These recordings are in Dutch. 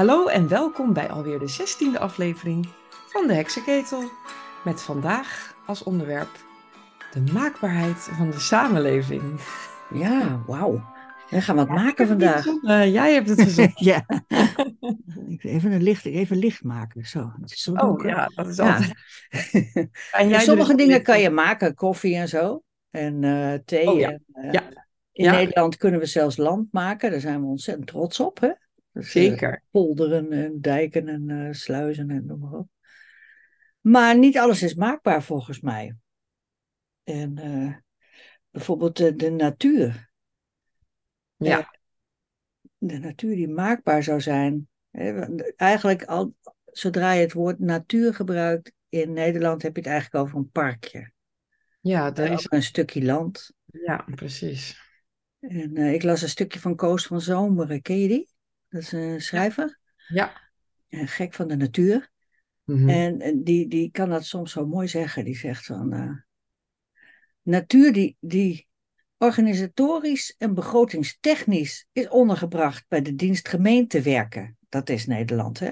Hallo en welkom bij alweer de zestiende aflevering van de Heksenketel. Met vandaag als onderwerp de maakbaarheid van de samenleving. Ja, wauw. We gaan wat maken vandaag. Uh, jij hebt het gezegd. ja. Even een licht, even licht maken. Zo. Het is zo oh donker. ja, dat is altijd. En jij sommige dingen kan je maken, koffie en zo. En eh, thee. Oh ja. en, eh, Ja. In. Nederland kunnen we zelfs land maken. Daar zijn we ontzettend trots op. Hè? Dus, eh, Zeker. polderen en dijken en eh, sluizen en noem maar op. Maar niet alles is maakbaar volgens mij. En eh, bijvoorbeeld de, de natuur. Ja. de natuur die maakbaar zou zijn. Eigenlijk al, zodra je het woord natuur gebruikt in Nederland, heb je het eigenlijk over een parkje. Ja, dat is... Een stukje land. ja, precies. En ik las een stukje van Koos van Zomeren. Ken je die? Dat is een schrijver. Ja. En gek van de natuur. Mhm. En, en die, die kan dat soms zo mooi zeggen. Die zegt van. eh, natuur die, die organisatorisch en begrotingstechnisch is ondergebracht bij de dienst gemeentewerken. Dat is Nederland, hè?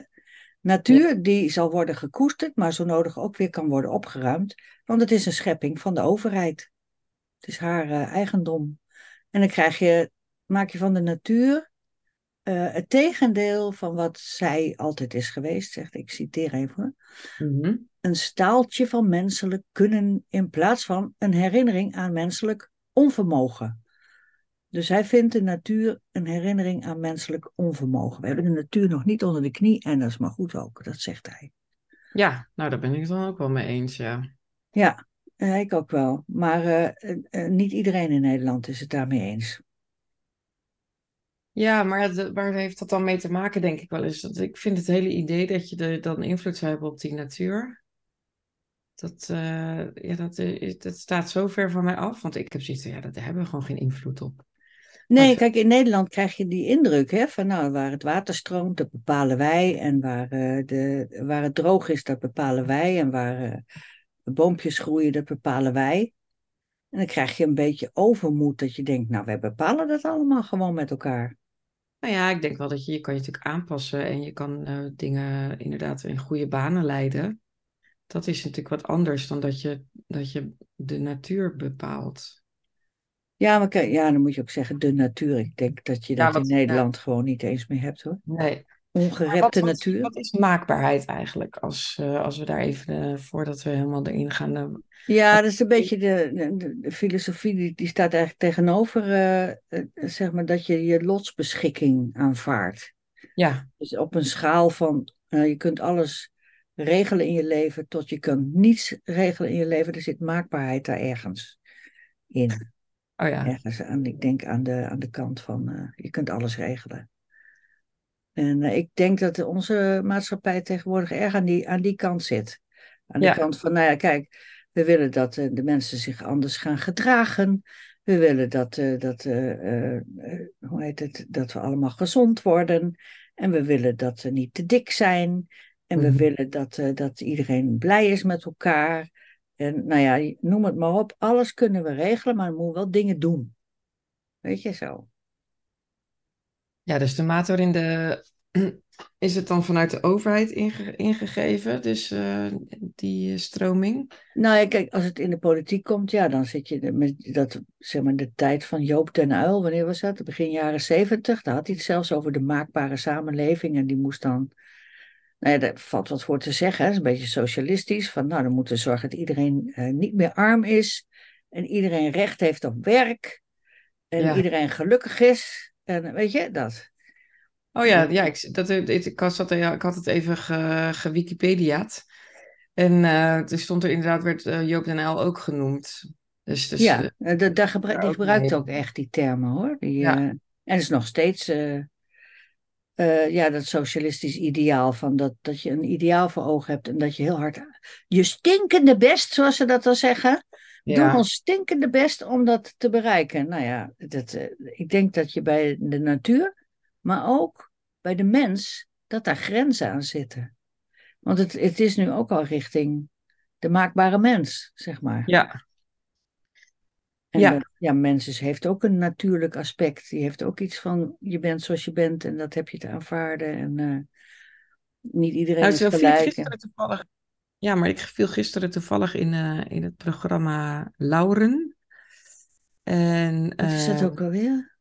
Natuur die zal worden gekoesterd, maar zo nodig ook weer kan worden opgeruimd. Want het is een schepping van de overheid. Het is haar eh, eigendom. En dan krijg je, maak je van de natuur eh, het tegendeel van wat zij altijd is geweest, zegt ik citeer even Mhm. een staaltje van menselijk kunnen in plaats van een herinnering aan menselijk onvermogen. Dus hij vindt de natuur een herinnering aan menselijk onvermogen. We hebben de natuur nog niet onder de knie en dat is maar goed ook, dat zegt hij. Ja, nou daar ben ik het dan ook wel mee eens, ja. Ja, ik ook wel. Maar eh, eh, niet iedereen in Nederland is het daarmee eens. Ja, maar waar heeft dat dan mee te maken, denk ik wel eens? Dat ik vind het hele idee dat je er dan invloed zou hebben op die natuur. Dat, eh, ja, dat, is, dat staat zo ver van mij af. Want ik heb zoiets van, ja, daar hebben we gewoon geen invloed op. Nee, kijk, in Nederland krijg je die indruk, hè, van nou, waar het water stroomt, dat bepalen wij. En waar, eh, de, waar het droog is, dat bepalen wij. En waar eh, boompjes groeien, dat bepalen wij. En dan krijg je een beetje overmoed dat je denkt, nou, wij bepalen dat allemaal gewoon met elkaar. Nou ja, ik denk wel dat je, je kan je natuurlijk aanpassen en je kan eh, dingen inderdaad in goede banen leiden. Dat is natuurlijk wat anders dan dat je, dat je de natuur bepaalt. Ja, maar ja, dan moet je ook zeggen, de natuur. Ik denk dat je Ja, dat wat- in Nederland gewoon niet eens meer hebt, hoor. Nee. Ongerepte wat, natuur. wat is maakbaarheid eigenlijk? Als, eh, als we daar even, eh, voordat we helemaal erin gaan. Ja, dat is een beetje de, de, de filosofie, die, die staat eigenlijk tegenover, eh, zeg maar, dat je je lotsbeschikking aanvaardt. ja, Dus op een schaal van, je kunt alles regelen in je leven, tot je kunt niets regelen in je leven. Er zit maakbaarheid daar ergens in. oh ja. Ergens aan, ik denk aan de, aan de kant van, je kunt alles regelen. En eh, ik denk dat onze maatschappij tegenwoordig erg aan die, aan die kant zit. Aan de Ja. kant van, nou ja, kijk, we willen dat eh, de mensen zich anders gaan gedragen. We willen dat, eh, dat, hoe heet het, dat we allemaal gezond worden. En we willen dat we niet te dik zijn. En we Mhm. willen dat, dat iedereen blij is met elkaar. En nou ja, noem het maar op. Alles kunnen we regelen, maar we moeten wel dingen doen. Weet je zo. Ja, dus de mate waarin de. Is het dan vanuit de overheid inge- ingegeven, dus eh, die eh, stroming? Nou ja, kijk, als het in de politiek komt, ja, dan zit je met dat, zeg maar, de tijd van Joop den Uyl, wanneer was dat? Begin jaren zeventig, daar had hij het zelfs over de maakbare samenleving en die moest dan, nou ja, daar valt wat voor te zeggen, is een beetje socialistisch, van nou, dan moeten we zorgen dat iedereen eh, niet meer arm is en iedereen recht heeft op werk en Ja. iedereen gelukkig is en weet je, dat. Oh ja, ja ik, dat, ik, ik, had, ik had het even ge, gewikipediaat. En eh er stond er inderdaad, werd eh, Joop den Uyl ook genoemd. Dus, dus ja, eh, eh, daar gebruik, die gebruikt ook echt die termen hoor. Die, Ja. eh, en het is nog steeds eh, eh, ja, dat socialistisch ideaal van dat, dat je een ideaal voor ogen hebt en dat je heel hard je stinkende best, zoals ze dat dan zeggen, doen ja. ons stinkende best om dat te bereiken. Nou ja, dat, eh, ik denk dat je bij de natuur, maar ook bij de mens, dat daar grenzen aan zitten. Want het, het is nu ook al richting de maakbare mens, zeg maar. Ja. En Ja. ja. ja, mensen heeft ook een natuurlijk aspect. Die heeft ook iets van, je bent zoals je bent en dat heb je te aanvaarden. En eh, niet iedereen Nou, is gelijk. gisteren toevallig. Ja, maar ik viel gisteren toevallig in, eh, in het programma Lauren. En Wat is dat eh, ook alweer?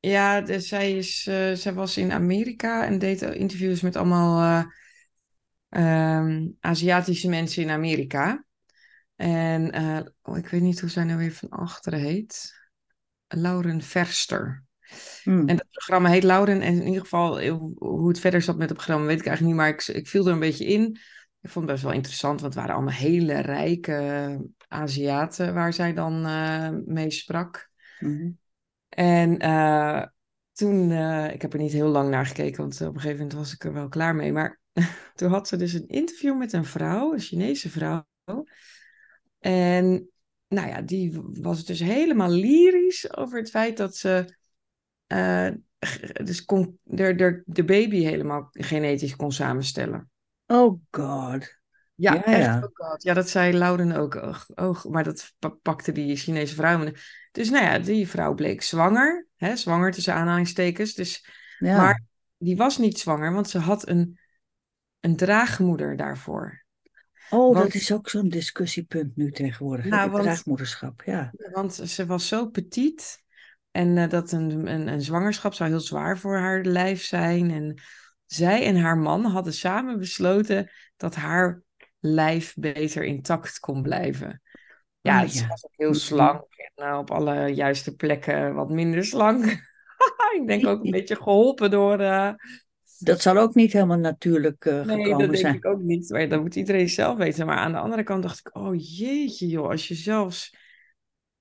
ja, de- zij, is, eh, zij was in Amerika en deed interviews met allemaal eh, ehm, Aziatische mensen in Amerika. En oh, ik weet niet hoe zij nou weer van achteren heet. Lauren Verster. Hm. En dat programma heet Lauren. En in ieder geval, hoe hoe het verder zat met het programma, weet ik eigenlijk niet. Maar ik, ik viel er een beetje in. Ik vond het best wel interessant, want het waren allemaal hele rijke Aziaten waar zij dan eh, mee sprak. Mhm. En eh, toen, eh, ik heb er niet heel lang naar gekeken, want op een gegeven moment was ik er wel klaar mee. Maar toen had ze dus een interview met een vrouw, een Chinese vrouw. En nou ja, die was dus helemaal lyrisch over het feit dat ze dus kon, de, de, de baby helemaal genetisch kon samenstellen. Oh god. Ja, Ja, echt. ja. Oh God. Ja, dat zei Lauren ook. Oh, oh, maar dat pa- pakte die Chinese vrouw. Dus nou ja, die vrouw bleek zwanger. Hè, zwanger tussen aanhalingstekens. Dus, Ja. Maar die was niet zwanger, want ze had een, een draagmoeder daarvoor. oh, want- dat is ook zo'n discussiepunt nu tegenwoordig. Nou, want- draagmoederschap, ja. Want ze was zo petit. En eh, dat een, een, een zwangerschap zou heel zwaar voor haar lijf zijn. En zij en haar man hadden samen besloten dat haar lijf beter intact kon blijven. Ja, Oh, ze ja. was ook heel Mhm. slank. En eh, op alle juiste plekken wat minder slank. Ik denk ook een beetje geholpen door... eh, Dat zal ook niet helemaal natuurlijk Nee, gekomen dat denk zijn. ik ook niet. Maar dat moet iedereen zelf weten. Maar aan de andere kant dacht ik, oh jeetje joh, als je zelfs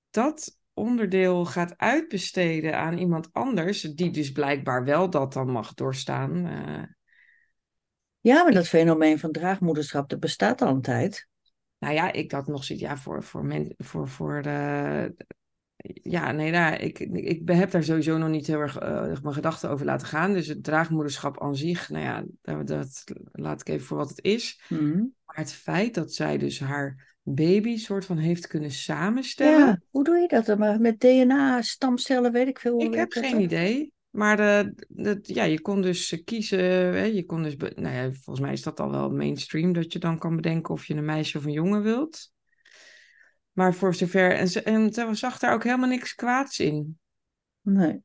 dat onderdeel gaat uitbesteden aan iemand anders, die dus blijkbaar wel dat dan mag doorstaan. eh, Ja, maar dat fenomeen van draagmoederschap, dat bestaat al een tijd. nou ja, ik had nog zoiets, ja, voor, voor, men, voor, voor de... Ja, nee, nou, ik, ik heb daar sowieso nog niet heel erg eh, mijn gedachten over laten gaan. Dus het draagmoederschap aan zich, nou ja, dat, dat laat ik even voor wat het is. Mhm. Maar het feit dat zij dus haar baby soort van heeft kunnen samenstellen. Ja, hoe doe je dat dan? Maar Met DNA, stamcellen, weet ik veel. ik heb geen dan? idee. Maar de, de, ja, je kon dus eh, kiezen. Hè, je kon dus, nou ja, volgens mij is dat al wel mainstream. Dat je dan kan bedenken of je een meisje of een jongen wilt. Maar voor zover. En ze, en ze zag daar ook helemaal niks kwaads in. Nee.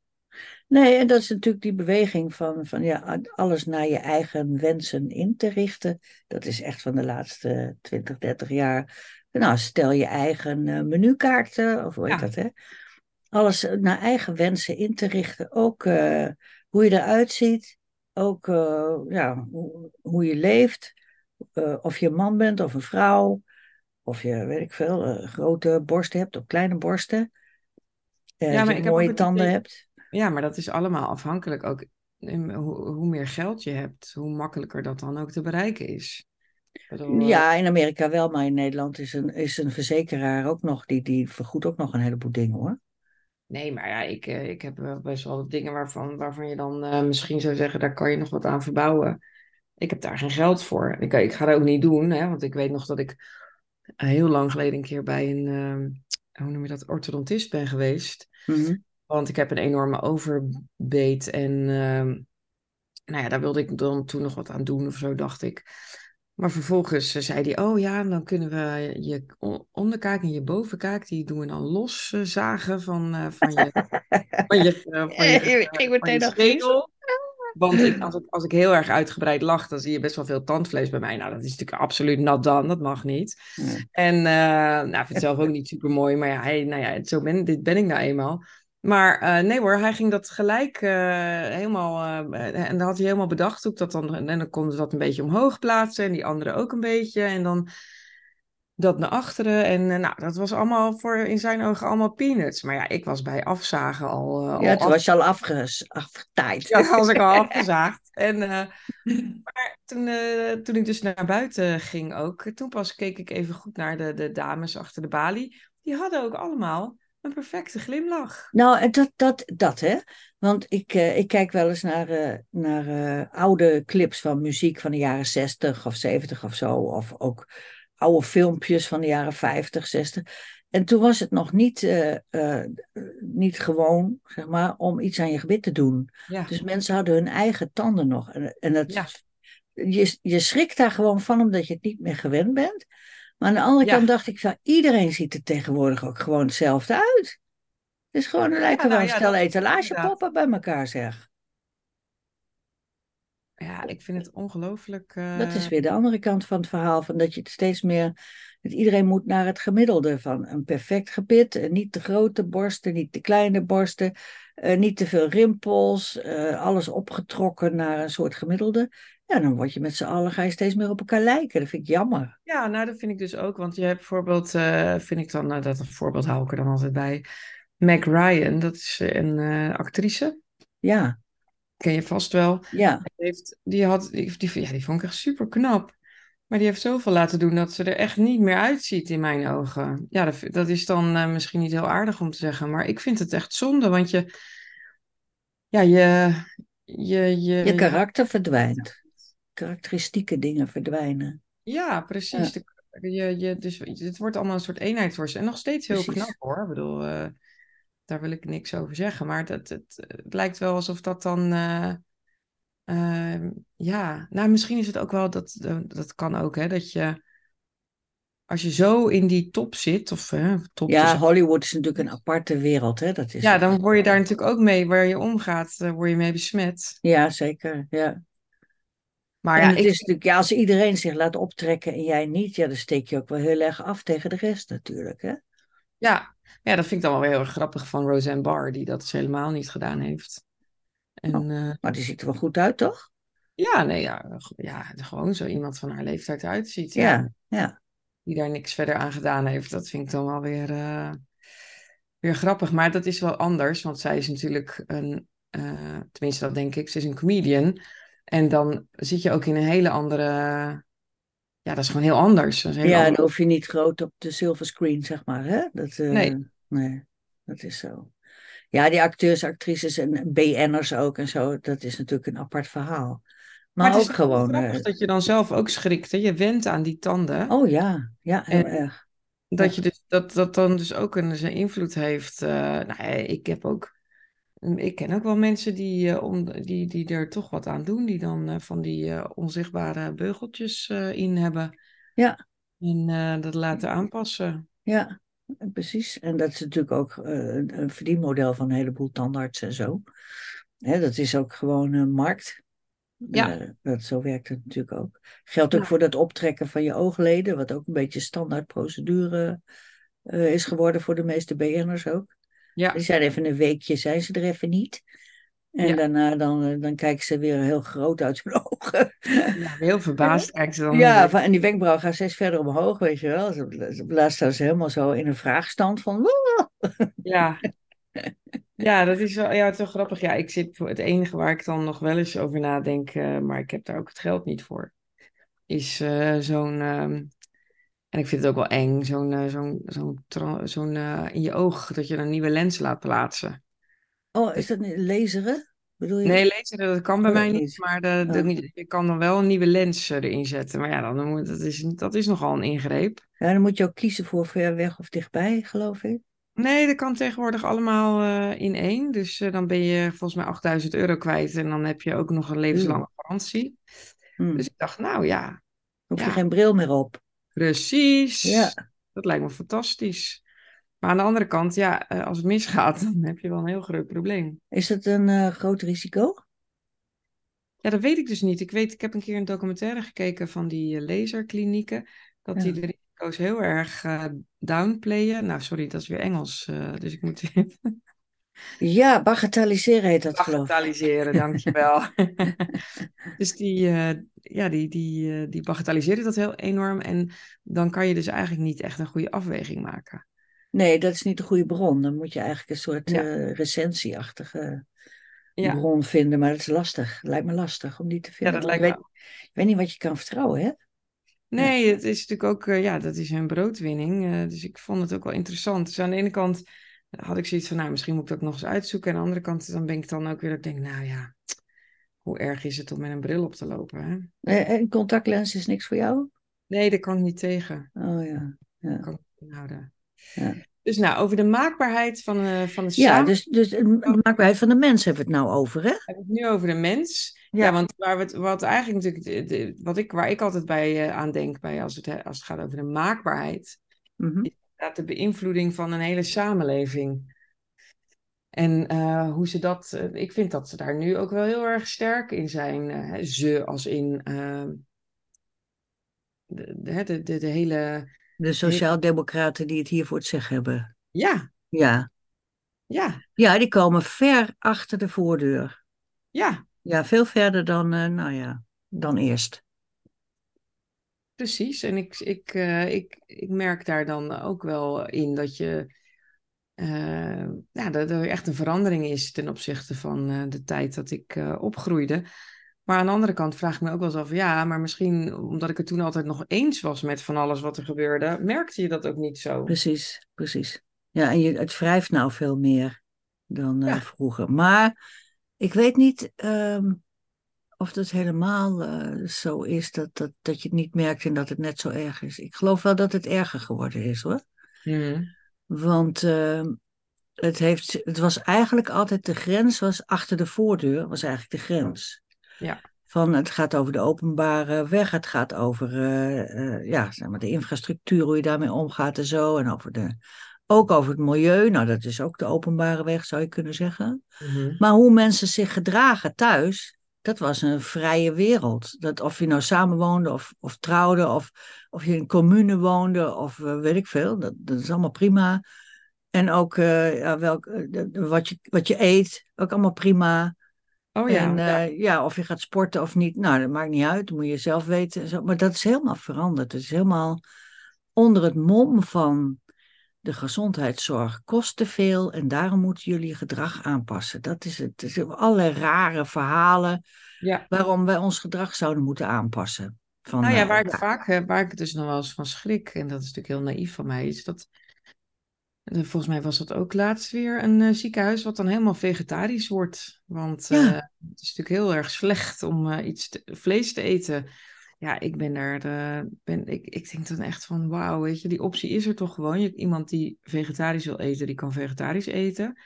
Nee, en dat is natuurlijk die beweging van, van ja, alles naar je eigen wensen in te richten. Dat is echt van de laatste 20, 30 jaar. Nou, stel je eigen eh, menukaart, eh, of hoe heet Ja. dat, hè? Alles eh, naar eigen wensen in te richten. Ook eh, hoe je eruit ziet. Ook ja, hoe, hoe je leeft. Of je een man bent of een vrouw. Of je, weet ik veel, grote borsten hebt of kleine borsten. Ja, maar je mooie tanden idee- hebt. Ja, maar dat is allemaal afhankelijk ook. Hoe, hoe meer geld je hebt, hoe makkelijker dat dan ook te bereiken is. Bedoel, eh, Ja, in Amerika wel, maar in Nederland is een, is een verzekeraar ook nog, die, die vergoedt ook nog een heleboel dingen hoor. Nee, maar ja, ik, eh, ik heb wel best wel dingen waarvan, waarvan je dan eh, misschien zou zeggen, daar kan je nog wat aan verbouwen. Ik heb daar geen geld voor. Ik, ik ga dat ook niet doen, hè, want ik weet nog dat ik heel lang geleden een keer bij een, hoe noem je dat, orthodontist ben geweest. Mhm. Want ik heb een enorme overbeet en ehm, nou ja, daar wilde ik dan toen nog wat aan doen of zo, dacht ik. Maar vervolgens eh, zei hij, oh ja, dan kunnen we je onderkaak en je bovenkaak, die doen we dan los eh, zagen van, eh, van je, van je, van je, van je schedel. Want ik, als, ik, als ik heel erg uitgebreid lach, dan zie je best wel veel tandvlees bij mij. Nou, dat is natuurlijk absoluut nat dan, dat mag niet. En uh, nou, ik vind het zelf ook niet super mooi, maar ja, hij, nou ja, zo ben, dit ben ik nou eenmaal. Maar uh, nee hoor, hij ging dat gelijk uh, helemaal, uh, en dan had hij helemaal bedacht hoe ik dat dan, en dan konden ze dat een beetje omhoog plaatsen en die andere ook een beetje en dan dat naar achteren en nou, dat was allemaal voor in zijn ogen allemaal peanuts. Maar ja, ik was bij afzagen al... ja, al toen was je al afges, afgetaaid. Ja, was ik al afgezaagd. En, maar toen, toen ik dus naar buiten ging ook, toen pas keek ik even goed naar de, de dames achter de balie. Die hadden ook allemaal een perfecte glimlach. Nou, dat, dat, dat hè. Want ik, uh, ik kijk wel eens naar, uh, naar uh, oude clips van muziek van de jaren 60 of 70 of zo. Of ook oude filmpjes van de jaren 50, 60. en toen was het nog niet, eh, eh, niet gewoon, zeg maar, om iets aan je gebit te doen. Ja. Dus mensen hadden hun eigen tanden nog. En, en dat, Ja. je, je schrikt daar gewoon van omdat je het niet meer gewend bent. Maar aan de andere Ja. kant dacht ik, van, iedereen ziet er tegenwoordig ook gewoon hetzelfde uit. Het is gewoon, er lijken nou wel een ja, stel etalagepoppen bij elkaar, zeg. Ja, ik vind het ongelooflijk. eh, Dat is weer de andere kant van het verhaal, van dat je het steeds meer, dat iedereen moet naar het gemiddelde van een perfect gebit, en niet te grote borsten, niet te kleine borsten, eh, niet te veel rimpels, eh, alles opgetrokken naar een soort gemiddelde. Ja, dan word je met z'n allen, ga je steeds meer op elkaar lijken. Dat vind ik jammer. Ja, nou, dat vind ik dus ook. Want je hebt bijvoorbeeld, eh, vind ik dan, eh, dat een voorbeeld hou ik er dan altijd bij. Meg Ryan, dat is een eh, actrice. Ja, Ken je vast wel. ja, Die, heeft, die, had, die, die, ja, die vond ik echt super knap. Maar die heeft zoveel laten doen dat ze er echt niet meer uitziet in mijn ogen. Ja, dat, dat is dan eh, misschien niet heel aardig om te zeggen. Maar ik vind het echt zonde. Want je, ja, je, je, je, je karakter verdwijnt. Karakteristieke dingen verdwijnen. Ja, precies. De- je, je, dus het wordt allemaal een soort eenheid voor ze. En nog steeds heel Precies. knap hoor. Ik bedoel, eh, daar wil ik niks over zeggen. Maar dat, het, het lijkt wel alsof dat dan. eh, ehm, ja, nou misschien is het ook wel. Dat, dat kan ook, hè. Dat je. Als je zo in die top zit, of eh, top Ja, Hollywood is natuurlijk een aparte wereld, hè. Dat is ja, dan word je daar natuurlijk ook mee, waar je omgaat, eh, word je mee besmet. Ja, zeker, ja. Maar en ja, het ik, is natuurlijk, ja, als iedereen zich laat optrekken en jij niet, ja, dan steek je ook wel heel erg af tegen de rest natuurlijk, hè? ja, ja, dat vind ik dan wel heel erg grappig van Roseanne Barr, die dat dus helemaal niet gedaan heeft. En, Oh. eh, Maar die ziet er wel goed uit, toch? Ja, nee, ja, ja, gewoon zo iemand van haar leeftijd uitziet. Ja. Ja, ja. Die daar niks verder aan gedaan heeft. Dat vind ik dan wel weer, eh, weer grappig. Maar dat is wel anders, want zij is natuurlijk een, eh, tenminste dat denk ik, ze is een comedian. En dan zit je ook in een hele andere, ja, dat is gewoon heel anders. Een hele Ja, dan hoef je niet groot op de silverscreen, zeg maar, hè? Dat, eh, Nee. nee, dat is zo. Ja, die acteurs, actrices en BN'ers ook en zo, dat is natuurlijk een apart verhaal. Maar, ook gewoon, eh, dat je dan zelf ook schrikt. Hè? Je went aan die tanden. oh ja, ja, heel En- erg. Dat, je dus, dat dat dan dus ook een, zijn invloed heeft. eh, nou, ja, ik heb ook. Ik ken ook wel mensen die, eh, om, die, die er toch wat aan doen. Die dan eh, van die eh, onzichtbare beugeltjes in hebben. Ja. En dat laten aanpassen. Ja, precies. En dat is natuurlijk ook een, verdienmodel van een heleboel tandartsen en zo. Hè, dat is ook gewoon een markt. Ja. Dat, zo werkt het natuurlijk ook. Geldt ook Ja. voor dat optrekken van je oogleden, wat ook een beetje standaard procedure is geworden voor de meeste BN'ers ook. Ja, Die zijn even een weekje, zijn ze er even niet. En Ja. daarna dan, eh, dan kijken ze weer heel groot uit hun ogen. ja, heel verbaasd kijken ze dan. Ja, van, en die wenkbrauw gaat steeds verder omhoog, weet je wel. Laatst staan ze helemaal zo in een vraagstand van... Ja. Ja, dat is wel ja, toch grappig. Ja, ik zit, het enige waar ik dan nog wel eens over nadenk, eh, maar ik heb daar ook het geld niet voor, is eh, zo'n, ehm, en ik vind het ook wel eng, zo'n, eh, zo'n, zo'n, eh, in je oog, dat je een nieuwe lens laat plaatsen. Oh, is dat niet laseren? Bedoel je? Nee, lezen, dat kan bij Oh, mij niet, maar de, de- Oh. je kan dan wel een nieuwe lens eh, erin zetten. Maar ja, dan moet, dat, is, dat is nogal een ingreep. Ja, dan moet je ook kiezen voor ver weg of dichtbij, geloof ik. Nee, dat kan tegenwoordig allemaal in één. Dus dan ben je volgens mij 8000 euro kwijt en dan heb je ook nog een levenslange garantie. Hm. Dus ik dacht, nou ja, Hoef je ja. geen bril meer op. precies. Ja. Dat lijkt me fantastisch. Maar aan de andere kant, ja, eh, als het misgaat, dan heb je wel een heel groot probleem. Is dat een eh, groot risico? Ja, dat weet ik dus niet. Ik weet, ik heb een keer een documentaire gekeken van die eh, laserklinieken. Dat die de risico's heel erg downplayen. Nou, sorry, dat is weer Engels. dus ik moet Ja, bagatelliseren heet dat, geloof ik. bagatelliseren, dankjewel. dus die, ja, die, die, eh, die bagatelliseren dat heel enorm. En dan kan je dus eigenlijk niet echt een goede afweging maken. Nee, dat is niet de goede bron. Dan moet je eigenlijk een soort Ja. eh, recensieachtige Ja. bron vinden. Maar dat is lastig. Lijkt me lastig om die te vinden. dat Want lijkt ik, weet, ik weet niet wat je kan vertrouwen, hè? Nee, het is natuurlijk ook, eh, ja, dat is hun broodwinning. eh, dus ik vond het ook wel interessant. Dus aan de ene kant had ik zoiets van, nou, misschien moet ik dat nog eens uitzoeken. En aan de andere kant, dan ben ik dan ook weer, dat ik denk, nou ja, hoe erg is het om met een bril op te lopen, hè? En contactlens is niks voor jou? Nee, daar kan ik niet tegen. Oh ja. Dat kan ik houden. Ja. Dus nou, over de maakbaarheid van, uh, van de Ja, dus, dus de maakbaarheid van de mens hebben we het nou over, hè? We hebben het nu over de mens. Ja, Ja. want waar we het, wat eigenlijk natuurlijk, de, de- wat ik, waar ik altijd bij eh, aan denk bij als, het, als het gaat over de maakbaarheid, Mhm. inderdaad de beïnvloeding van een hele samenleving. En eh, hoe ze dat, eh, ik vind dat ze daar nu ook wel heel erg sterk in zijn. eh, ze als in eh, de, de, de, de, hele, De sociaaldemocraten die het hier voor het zeggen hebben. ja, Ja. ja, ja, die komen ver achter de voordeur. ja, Ja, veel verder dan, nou ja, dan eerst. precies. En ik, ik, ik, ik merk daar dan ook wel in dat je, eh, ja, dat er echt een verandering is ten opzichte van eh, de tijd dat ik eh, opgroeide. Maar aan de andere kant vraag ik me ook wel eens af, ja, maar misschien omdat ik het toen altijd nog eens was met van alles wat er gebeurde, merkte je dat ook niet zo. Precies, precies. Ja, en je, het wrijft nou veel meer dan Ja. vroeger. Maar ik weet niet ehm, of dat helemaal zo is dat, dat, dat je het niet merkt en dat het net zo erg is. Ik geloof wel dat het erger geworden is hoor. Mhm. Want ehm, het, heeft, het was eigenlijk altijd de grens, was achter de voordeur, was eigenlijk de grens. Ja. Van het gaat over de openbare weg, het gaat over eh, eh, ja, zeg maar de infrastructuur, hoe je daarmee omgaat en zo. En over de, ook over het milieu, nou dat is ook de openbare weg zou je kunnen zeggen. Mhm. Maar hoe mensen zich gedragen thuis, dat was een vrije wereld. Dat of je nou samenwoonde of, of trouwde, of, of je in een commune woonde, of eh, weet ik veel, dat, dat is allemaal prima. En ook eh, ja, welk, eh, wat, je, wat je eet, ook allemaal prima. Oh ja, en ja. ja, of je gaat sporten of niet, nou, dat maakt niet uit, dat moet je zelf weten. Maar dat is helemaal veranderd. Het is helemaal onder het mom van de gezondheidszorg kost te veel en daarom moeten jullie je gedrag aanpassen. Dat is het. Het is alle rare verhalen ja. waarom wij ons gedrag zouden moeten aanpassen. Van, Nou ja, eh, waar ik vaak, eh, waar ik dus nog wel eens van schrik, en dat is natuurlijk heel naïef van mij, is dat, eh, volgens mij was dat ook laatst weer een ziekenhuis wat dan helemaal vegetarisch wordt. Want Ja. het is natuurlijk heel erg slecht om iets te- vlees te eten. Ja, ik ben er, eh, ben, ik, ik denk dan echt van, wauw, weet je, die optie is er toch gewoon. Je, iemand die vegetarisch wil eten, die kan vegetarisch eten.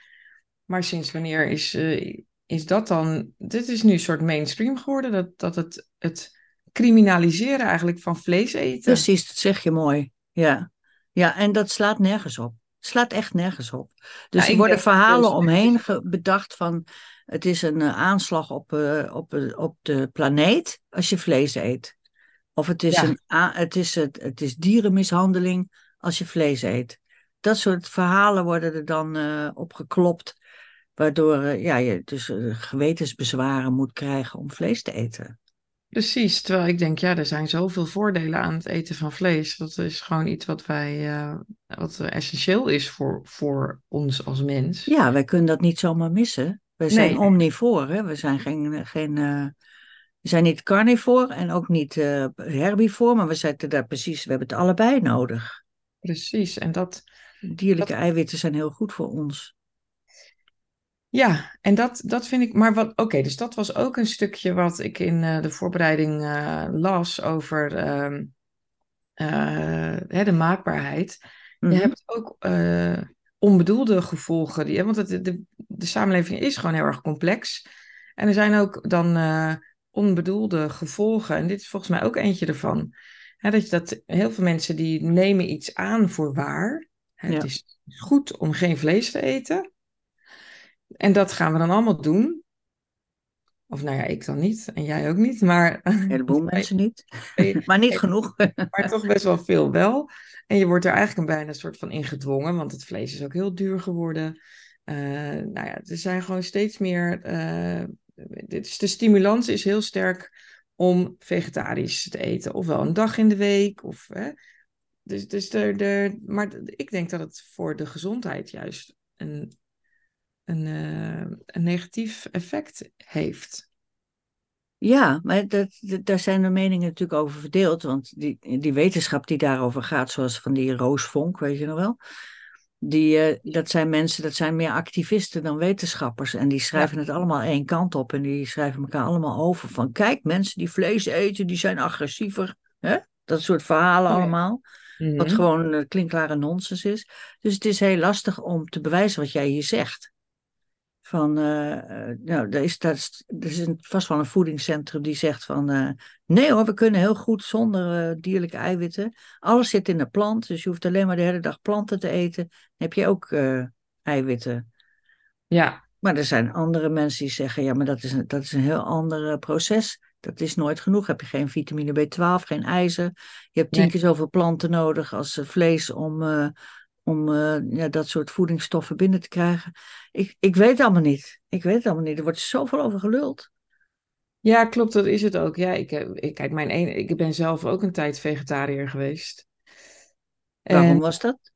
Maar sinds wanneer is, eh, is dat dan, dit is nu een soort mainstream geworden, dat, dat het, het criminaliseren eigenlijk van vlees eten. Precies, dat zeg je mooi. Ja. ja, en dat slaat nergens op. Het slaat echt nergens op. Dus er worden verhalen omheen bedacht van het is een eh, aanslag op, op, op de planeet als je vlees eet. Of het is, Ja. een, het, is het, het is dierenmishandeling als je vlees eet. Dat soort verhalen worden er dan eh opgeklopt, waardoor eh, ja, je dus eh, gewetensbezwaren moet krijgen om vlees te eten. Precies, terwijl ik denk, ja, er zijn zoveel voordelen aan het eten van vlees. Dat is gewoon iets wat wij, wat essentieel is voor, voor ons als mens. Ja, wij kunnen dat niet zomaar missen. We zijn Nee. omnivoren. We zijn geen, geen we zijn niet carnivore en ook niet eh herbivore, maar we zitten daar precies, we hebben het allebei nodig. Precies, en dat, Dierlijke Dat- eiwitten zijn heel goed voor ons. ja, en dat, dat vind ik, maar wat, oké, dus dat was ook een stukje wat ik in eh, de voorbereiding eh, las over ehm, eh, hè, de maakbaarheid. Mhm. Je hebt ook onbedoelde gevolgen. Die, want het, de, de samenleving is gewoon heel erg complex. En er zijn ook dan onbedoelde gevolgen. En dit is volgens mij ook eentje ervan. Dat, je dat heel veel mensen die nemen iets aan voor waar. Ja. Het is goed om geen vlees te eten. En dat gaan we dan allemaal doen. Of nou ja, ik dan niet. En jij ook niet. Maar, Een heleboel mensen niet, maar niet genoeg. maar toch best wel veel wel. En je wordt er eigenlijk een bijna een soort van ingedwongen, want het vlees is ook heel duur geworden. Eh, nou ja, er zijn gewoon steeds meer. eh, is, de stimulans is heel sterk om vegetarisch te eten, ofwel een dag in de week. Of, hè. Dus, dus de, de, maar ik denk dat het voor de gezondheid juist een, een, eh, een negatief effect heeft. Ja, maar dat, dat- daar zijn de meningen natuurlijk over verdeeld. Want die, die wetenschap die daarover gaat, zoals van die Roos Vonk, weet je nog wel. Die, eh, dat zijn mensen, dat zijn meer activisten dan wetenschappers. En die schrijven het allemaal één kant op. En die schrijven elkaar allemaal over. Van kijk, mensen die vlees eten, die zijn agressiever. Hè? Dat soort verhalen allemaal. Wat Mhm. gewoon uh, klinkklare nonsens is. Dus het is heel lastig om te bewijzen wat jij hier zegt. Van, uh, nou, er is, is, er is een, vast wel een voedingscentrum die zegt van, uh, nee hoor, we kunnen heel goed zonder dierlijke eiwitten. Alles zit in de plant, dus je hoeft alleen maar de hele dag planten te eten. Dan heb je ook eiwitten. Ja. Maar er zijn andere mensen die zeggen, ja, maar dat is een, dat is een heel ander proces. Dat is nooit genoeg. Heb je geen vitamine B12, geen ijzer. Je hebt tien nee. keer zoveel planten nodig als vlees om, uh, om uh, ja, dat soort voedingsstoffen binnen te krijgen. Ik, ik weet het allemaal niet. Ik weet het allemaal niet. Er wordt zoveel over geluld. Ja, klopt, dat is het ook. Ja, ik, ik, kijk, mijn een, ik ben zelf ook een tijd vegetariër geweest. Waarom en, was dat?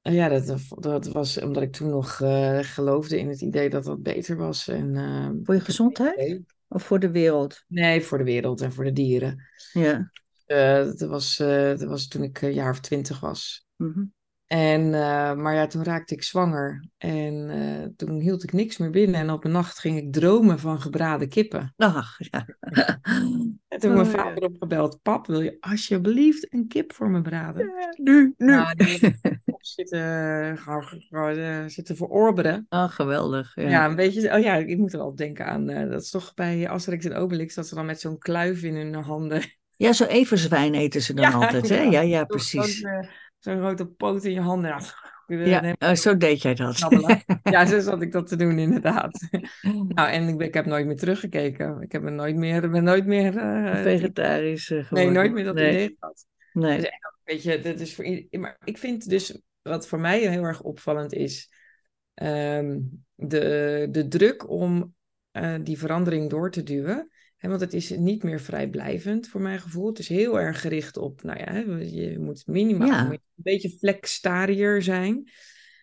Ja, dat, dat was omdat ik toen nog uh, geloofde in het idee dat dat beter was. En, uh, voor je gezondheid? Of voor de wereld? Nee, voor de wereld en voor de dieren. Ja. Dat, was, dat was toen ik een jaar of twintig was. Mm -hmm. En, uh, maar ja, toen raakte ik zwanger. En uh, toen hield ik niks meer binnen. En op een nacht ging ik dromen van gebraden kippen. Ach, ja. en toen mijn vader opgebeld. Pap, wil je alsjeblieft een kip voor me braden? Ja, nu, nu. Nou, die zitten, zitten verorberen. Oh, geweldig. Ja. ja, een beetje. Oh ja, ik moet er al denken aan. Uh, dat is toch bij Asterix en Obelix. Dat ze dan met zo'n kluif in hun handen... Ja, zo even zwijn eten ze dan altijd, hè? Ja, ja, precies. Zo'n zo grote poot in je handen. Ja, uh, zo deed jij dat. ja, zo zat ik dat te doen, inderdaad. nou, en ik, ik heb nooit meer teruggekeken. Ik heb nooit meer, ben nooit meer... Uh, Vegetarisch uh, geworden. Nee, nooit meer dat nee. idee gehad. Nee. Dus, weet je, dat is voor iedereen... Maar ik vind dus, wat voor mij heel erg opvallend is... Um, de, de druk om uh, die verandering door te duwen... Want het is niet meer vrijblijvend voor mijn gevoel. Het is heel erg gericht op, nou ja, je moet minimaal Ja. een beetje flexstariër zijn.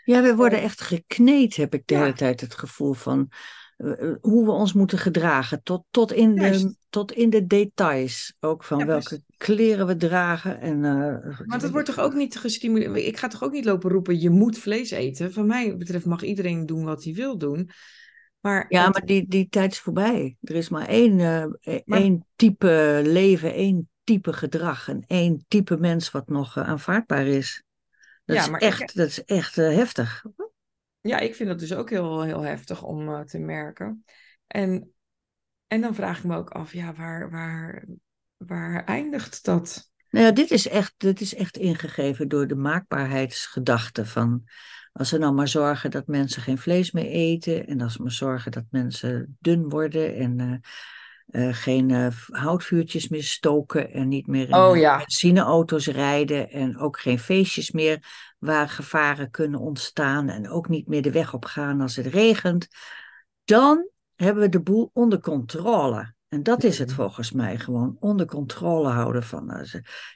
Ja, we worden echt gekneed, heb ik de Ja. hele tijd het gevoel van eh, hoe we ons moeten gedragen. Tot, tot, in, de, tot in de details ook van Ja, welke kleren we dragen. En, eh, Want het wordt toch ook niet gestimuleerd. Ik ga toch ook niet lopen roepen, je moet vlees eten. Van mij betreft mag iedereen doen wat hij wil doen. Maar, Ja, het- maar die, die tijd is voorbij. Er is maar één, Maar- één type leven, één type gedrag en één type mens wat nog eh, aanvaardbaar is. Dat Ja, is maar ik- echt, dat is echt eh, heftig. ja, ik vind dat dus ook heel, heel heftig om te merken. En, en dan vraag ik me ook af, ja, waar, waar, waar eindigt dat? Nou ja, dit is echt, dit is echt ingegeven door de maakbaarheidsgedachte van als ze nou maar zorgen dat mensen geen vlees meer eten en als ze maar zorgen dat mensen dun worden en eh, eh, geen eh, houtvuurtjes meer stoken en niet meer in Oh ja. benzineauto's rijden en ook geen feestjes meer waar gevaren kunnen ontstaan en ook niet meer de weg op gaan als het regent, dan hebben we de boel onder controle. En dat is het Mhm. volgens mij gewoon onder controle houden van.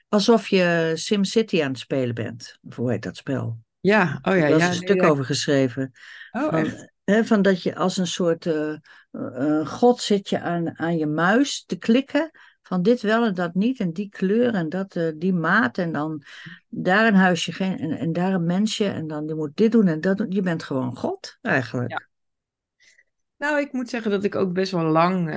Alsof je SimCity aan het spelen bent. Of hoe heet dat spel? Ja, oh ja, Daar is ja. een stuk ja. over geschreven. Oh, van, echt? hè, van dat je als een soort eh, eh, god zit je aan, aan je muis te klikken. Van dit wel en dat niet. En die kleur en dat, eh, die maat. En dan daar een huisje geen, en, en daar een mensje. En dan je moet dit doen en dat doen. Je bent gewoon god eigenlijk. Ja. Nou, ik moet zeggen dat ik ook best wel lang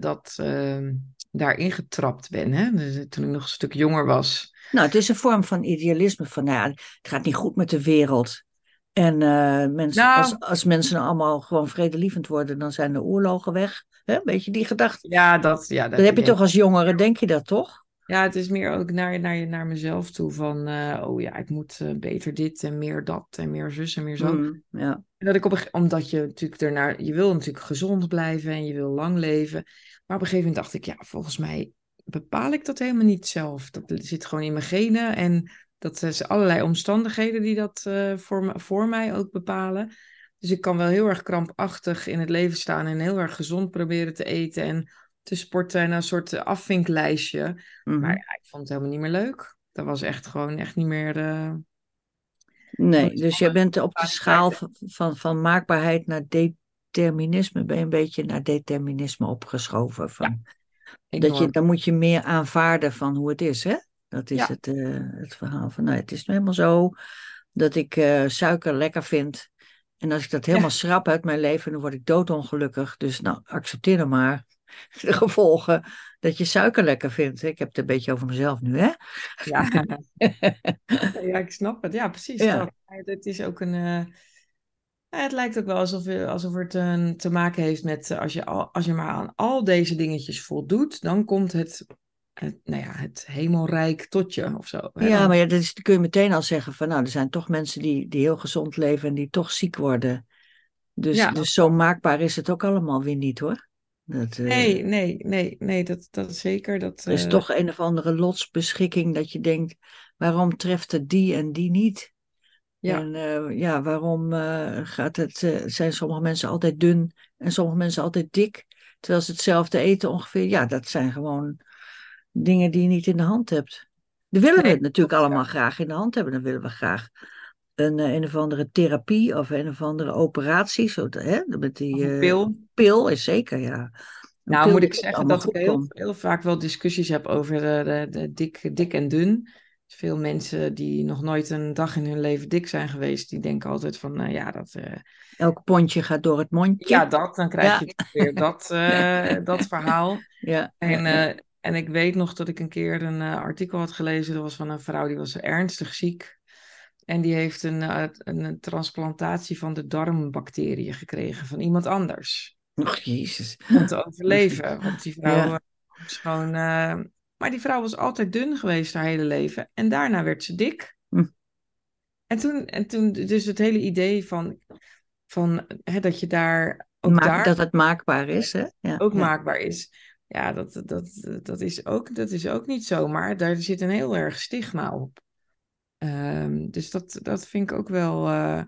dat, ehm, daarin getrapt ben. Hè? Dus, toen ik nog een stuk jonger was. Nou, het is een vorm van idealisme. Van nou ja, het gaat niet goed met de wereld. En eh, mensen, Nou. als, als mensen allemaal gewoon vredelievend worden, dan zijn de oorlogen weg. Hè? Weet je die gedachte? Ja, dat, ja, dat Dat heb je toch als jongere, denk je dat toch? Ja, het is meer ook naar, naar, naar mezelf toe van, eh, oh ja, ik moet eh, beter dit en meer dat en meer zus en meer zo. Mm, ja. En dat ik op een, omdat je natuurlijk ernaar, je wil natuurlijk gezond blijven en je wil lang leven. Maar op een gegeven moment dacht ik, ja, volgens mij bepaal ik dat helemaal niet zelf. Dat zit gewoon in mijn genen en dat zijn allerlei omstandigheden die dat eh, voor, me, voor mij ook bepalen. Dus ik kan wel heel erg krampachtig in het leven staan en heel erg gezond proberen te eten en te sporten en een soort afvinklijstje. mhm. Maar ja, ik vond het helemaal niet meer leuk. Dat was echt gewoon echt niet meer. eh, Nee, dus je bent op de schaal van, van, van maakbaarheid naar determinisme, ben je een beetje naar determinisme opgeschoven. Van, dat je, dan moet je meer aanvaarden van hoe het is, hè? Dat is Ja. het, eh, het verhaal van, nou, het is nu helemaal zo dat ik eh, suiker lekker vind. En als ik dat helemaal schrap uit mijn leven, dan word ik doodongelukkig. Dus nou, accepteer dan maar. de gevolgen dat je suiker lekker vindt. Ik heb het een beetje over mezelf nu, hè? Ja, ja ik snap het. Ja, precies. Ja. Het is ook een. Uh... Het lijkt ook wel alsof, alsof het een, te maken heeft met als je, al, als je maar aan al deze dingetjes voldoet, dan komt het het, nou ja, het hemelrijk tot je of zo. Hè? Ja, maar ja, dat is, kun je meteen al zeggen van nou, er zijn toch mensen die, die heel gezond leven en die toch ziek worden. Dus, ja, dus zo maakbaar is het ook allemaal weer niet hoor. Dat, uh, nee, nee, nee, nee, dat, dat zeker. Dat, er is uh, toch een of andere lotsbeschikking dat je denkt, waarom treft het die en die niet? Ja. En uh, ja, waarom gaat het, zijn sommige mensen altijd dun en sommige mensen altijd dik? Terwijl ze hetzelfde eten ongeveer. Ja, dat zijn gewoon dingen die je niet in de hand hebt. Dan willen we het natuurlijk allemaal graag in de hand hebben. Dan willen we graag een, een of andere therapie of een of andere operatie. Zo, hè? Met die, uh, pil. Pil is zeker, ja. Een nou, moet ik zeggen dat ik heel, heel, vaak wel discussies heb over de, de, de dik, dik en dun. Veel mensen die nog nooit een dag in hun leven dik zijn geweest, die denken altijd van, uh, ja, dat... Uh... Elk pondje gaat door het mondje. Ja, dat. Dan krijg je weer dat, dat verhaal. Ja. En. En ik weet nog dat ik een keer een uh, artikel had gelezen. Dat was van een vrouw die was ernstig ziek. En die heeft een, uh, een transplantatie van de darmbacteriën gekregen van iemand anders. Och, jezus. Om te overleven. Want die vrouw ja. was gewoon... Uh, maar die vrouw was altijd dun geweest haar hele leven. En daarna werd ze dik. Hm. En, toen, en toen dus het hele idee van, van hè, dat je daar... Ook Maak, daar dat het maakbaar is, hè? Ja, ook maakbaar is. Ja, dat, dat, dat, is ook, dat is ook niet zo, maar daar zit een heel erg stigma op. Um, dus dat, dat vind ik ook wel. Uh...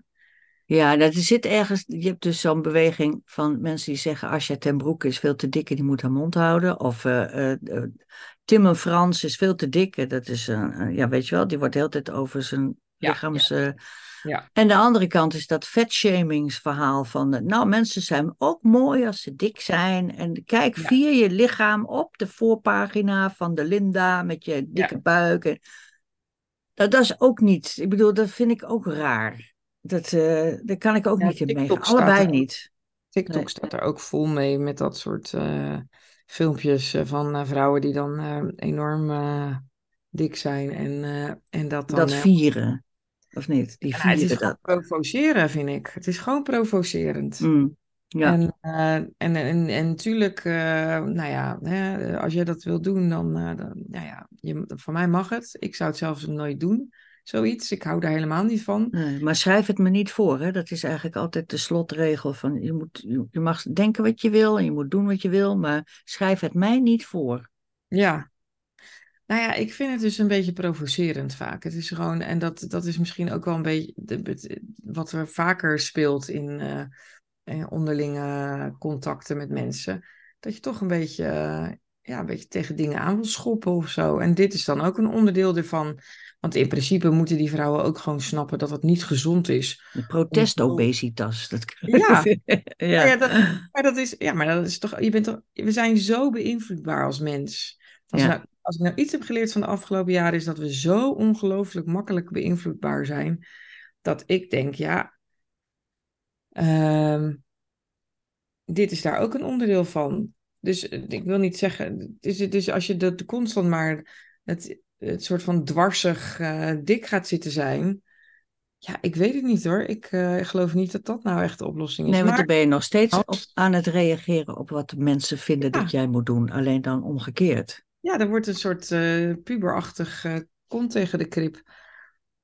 Ja, dat zit ergens. Je hebt dus zo'n beweging van mensen die zeggen: Asja ten Broek is veel te dik en die moet haar mond houden. Of uh, uh, Tim en Frans is veel te dik. Dat is, ja, weet je wel, die wordt de hele tijd over zijn ja, lichaams. Ja. Ja. En de andere kant is dat vetshamings-verhaal van, de, nou mensen zijn ook mooi als ze dik zijn. En kijk, vier je lichaam op de voorpagina van de Linda met je dikke buik. En, dat, dat, is ook niet, ik bedoel, dat vind ik ook raar. Dat, uh, daar kan ik ook niet in meegaan. Allebei er, niet. TikTok nee. staat er ook vol mee met dat soort uh, filmpjes van uh, vrouwen die dan enorm dik zijn. En, en dat dan... Dat vieren. Of niet? Die ja, het is dat. provoceren, vind ik. Het is gewoon provocerend. Mm, ja. En, uh, en, en, en natuurlijk, uh, nou ja, hè, als jij dat wil doen, dan, uh, dan nou ja, je, van mij mag het. Ik zou het zelfs nooit doen, zoiets. Ik hou daar helemaal niet van. Nee, maar schrijf het me niet voor, hè. Dat is eigenlijk altijd de slotregel van, je, moet, je mag denken wat je wil en je moet doen wat je wil, maar schrijf het mij niet voor. Ja, nou ja, ik vind het dus een beetje provocerend vaak. Het is gewoon, en dat, dat is misschien ook wel een beetje de, wat er vaker speelt in, uh, in, onderlinge contacten met mensen. Dat je toch een beetje, ja, een beetje tegen dingen aan wil schoppen of zo. En dit is dan ook een onderdeel ervan. Want in principe moeten die vrouwen ook gewoon snappen dat het niet gezond is. Protestobesitas. Dat... Ja, ja. ja dat, maar dat is, ja, maar dat is toch, je bent toch, we zijn zo beïnvloedbaar als mens. Als, ja. nou, als ik nou iets heb geleerd van de afgelopen jaren, is dat we zo ongelooflijk makkelijk beïnvloedbaar zijn. Dat ik denk, ja, um, dit is daar ook een onderdeel van. Dus ik wil niet zeggen, dus, dus als je dat constant maar het, het soort van dwarsig uh, dik gaat zitten zijn. Ja, ik weet het niet hoor. Ik uh, geloof niet dat dat nou echt de oplossing is. Nee, want dan ben je nog steeds op, aan het reageren op wat mensen vinden ja. dat jij moet doen. Alleen dan omgekeerd. Ja, er wordt een soort uh, puberachtig kont tegen de krip.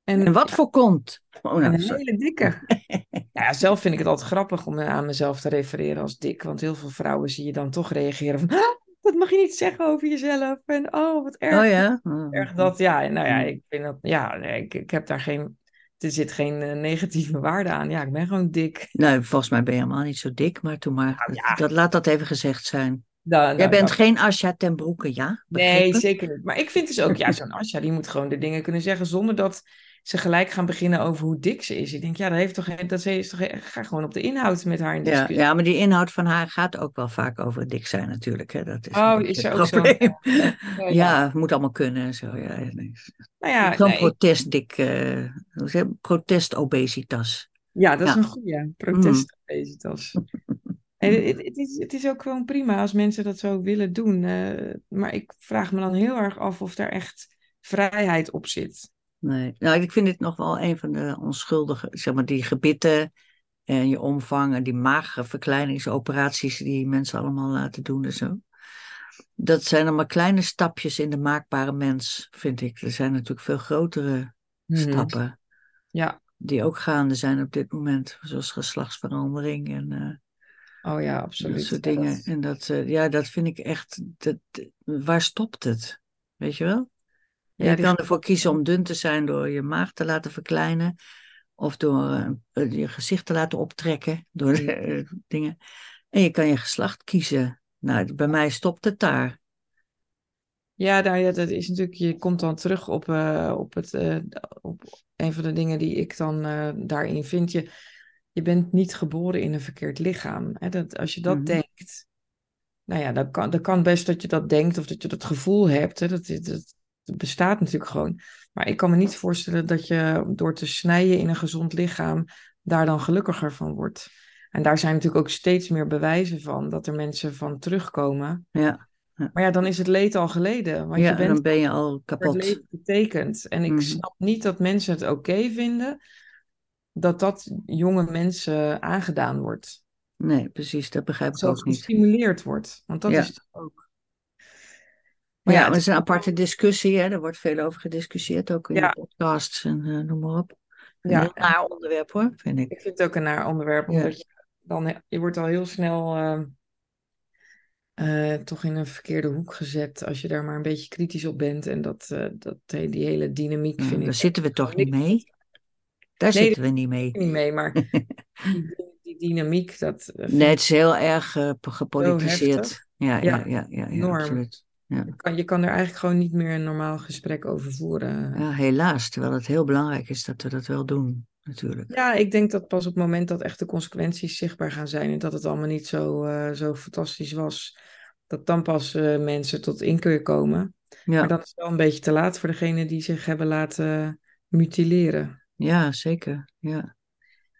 En, en wat ja, voor kont? Oh, nou, een hele dikke. nou ja, zelf vind ik het altijd grappig om aan mezelf te refereren als dik. Want heel veel vrouwen zie je dan toch reageren van... Ah, dat mag je niet zeggen over jezelf. En oh, wat erg. Oh ja? Oh. Erg dat, ja. Nou ja, ik vind dat... Ja, ik, ik heb daar geen... Er zit geen uh, negatieve waarde aan. Ja, ik ben gewoon dik. Nee, volgens mij ben je helemaal niet zo dik. Maar toen maar... Nou, ja. dat, laat dat even gezegd zijn. Nou, nou, Jij bent geen Asja ten Broeke, ja? Nee, zeker niet. Maar ik vind dus ook, ja, zo'n Asja, die moet gewoon de dingen kunnen zeggen zonder dat ze gelijk gaan beginnen over hoe dik ze is. Ik denk, ja, dat heeft toch, dat is toch, ga gewoon op de inhoud met haar in discussie. Ja, ja, maar die inhoud van haar gaat ook wel vaak over dik zijn natuurlijk. Hè? Dat is oh, is het ook probleem. Zo? Ja, ja. ja, het moet allemaal kunnen en zo. Ja, nou ja, Zo'n nee. protestdik, uh, zeg protestobesitas. Ja, dat is een goede protestobesitas. Mm. Nee, het, het is, het is ook gewoon prima als mensen dat zo willen doen. eh, maar ik vraag me dan heel erg af of daar echt vrijheid op zit. Nee, nou, ik vind dit nog wel een van de onschuldige, zeg maar, die gebitten en je omvang en die maagverkleiningsoperaties die mensen allemaal laten doen en zo. Dat zijn allemaal kleine stapjes in de maakbare mens, vind ik. Er zijn natuurlijk veel grotere Mhm. stappen Ja, die ook gaande zijn op dit moment, zoals geslachtsverandering en eh, oh ja, dat absoluut. soort Ja, dingen. dat- En dat, eh, ja, dat vind ik echt, dat, waar stopt het? Weet je wel? Ja, je die- kan ervoor kiezen om dun te zijn door je maag te laten verkleinen. Of door eh, je gezicht te laten optrekken. Door eh, dingen. En je kan je geslacht kiezen. Nou, bij mij stopt het daar. Ja, nou ja, dat is natuurlijk, je komt dan terug op, eh, op, het, op een van de dingen die ik dan daarin vind. Je, je bent niet geboren in een verkeerd lichaam. Hè? Dat, als je dat Mhm. denkt, nou ja, dan kan, dan kan best dat je dat denkt of dat je dat gevoel hebt. Hè? Dat, dat, bestaat natuurlijk gewoon. Maar ik kan me niet voorstellen dat je door te snijden in een gezond lichaam daar dan gelukkiger van wordt. En daar zijn natuurlijk ook steeds meer bewijzen van dat er mensen van terugkomen. Ja, Maar ja, dan is het leed al geleden. Want ja je bent dan ben je al voor het kapot. leven betekent. En ik Mhm. snap niet dat mensen het oké vinden dat dat jonge mensen aangedaan wordt. Nee, precies. Dat begrijp ik ook niet. gestimuleerd wordt. Want dat Ja. is het ook. Maar ja, het is een aparte discussie. Hè? Er wordt veel over gediscussieerd. Ook in de podcasts en eh, noem maar op. Een Ja. naar onderwerp hoor, vind ik. Ik vind het ook een naar onderwerp, omdat je dan je wordt al heel snel eh, eh, toch in een verkeerde hoek gezet als je daar maar een beetje kritisch op bent. En dat, eh, dat die hele dynamiek vind daar ik zitten we toch niet mee? Daar Nee, zitten we niet mee. niet mee, maar die, die dynamiek, dat Nee, het is heel erg gepolitiseerd. Ja, ja, Ja, ja, ja, ja, enorm. absoluut. Ja. Je kan, je kan er eigenlijk gewoon niet meer een normaal gesprek over voeren. ja, helaas. Terwijl het heel belangrijk is dat we dat wel doen, natuurlijk. Ja, ik denk dat pas op het moment dat echt de consequenties zichtbaar gaan zijn en dat het allemaal niet zo, eh, zo fantastisch was, dat dan pas eh, mensen tot inkeer komen. Maar Ja, dan is het wel een beetje te laat voor degenen die zich hebben laten mutileren. ja zeker. Ja,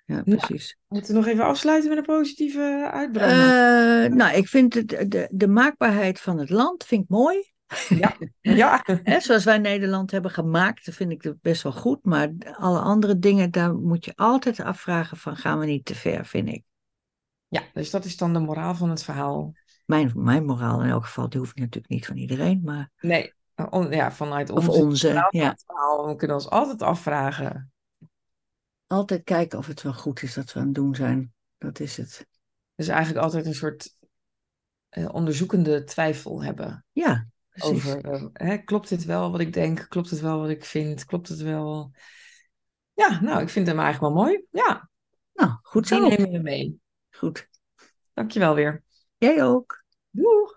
ja Nou, precies. Moeten we nog even afsluiten met een positieve uitbraak? Eh, nou, ik vind het, de, de maakbaarheid van het land vind ik mooi. ja, ja. Zoals wij Nederland hebben gemaakt, vind ik het best wel goed. Maar alle andere dingen, daar moet je altijd afvragen van, gaan we niet te ver, vind ik. ja, dus dat is dan de moraal van het verhaal. Mijn, mijn moraal in elk geval, die hoeft natuurlijk niet van iedereen, maar... Nee, eh, on- ja, vanuit Of onze ja. verhaal. We kunnen ons altijd afvragen. Altijd kijken of het wel goed is dat we aan het doen zijn. Dat is het. Dus eigenlijk altijd een soort eh, onderzoekende twijfel hebben. Ja, precies. Over, eh, hè, klopt dit wel wat ik denk? Klopt het wel wat ik vind? Klopt het wel? Ja, nou, ik vind hem eigenlijk wel mooi. Ja, Nou, goed die zo. nemen we mee. Goed. Dankjewel weer. Jij ook. Doeg!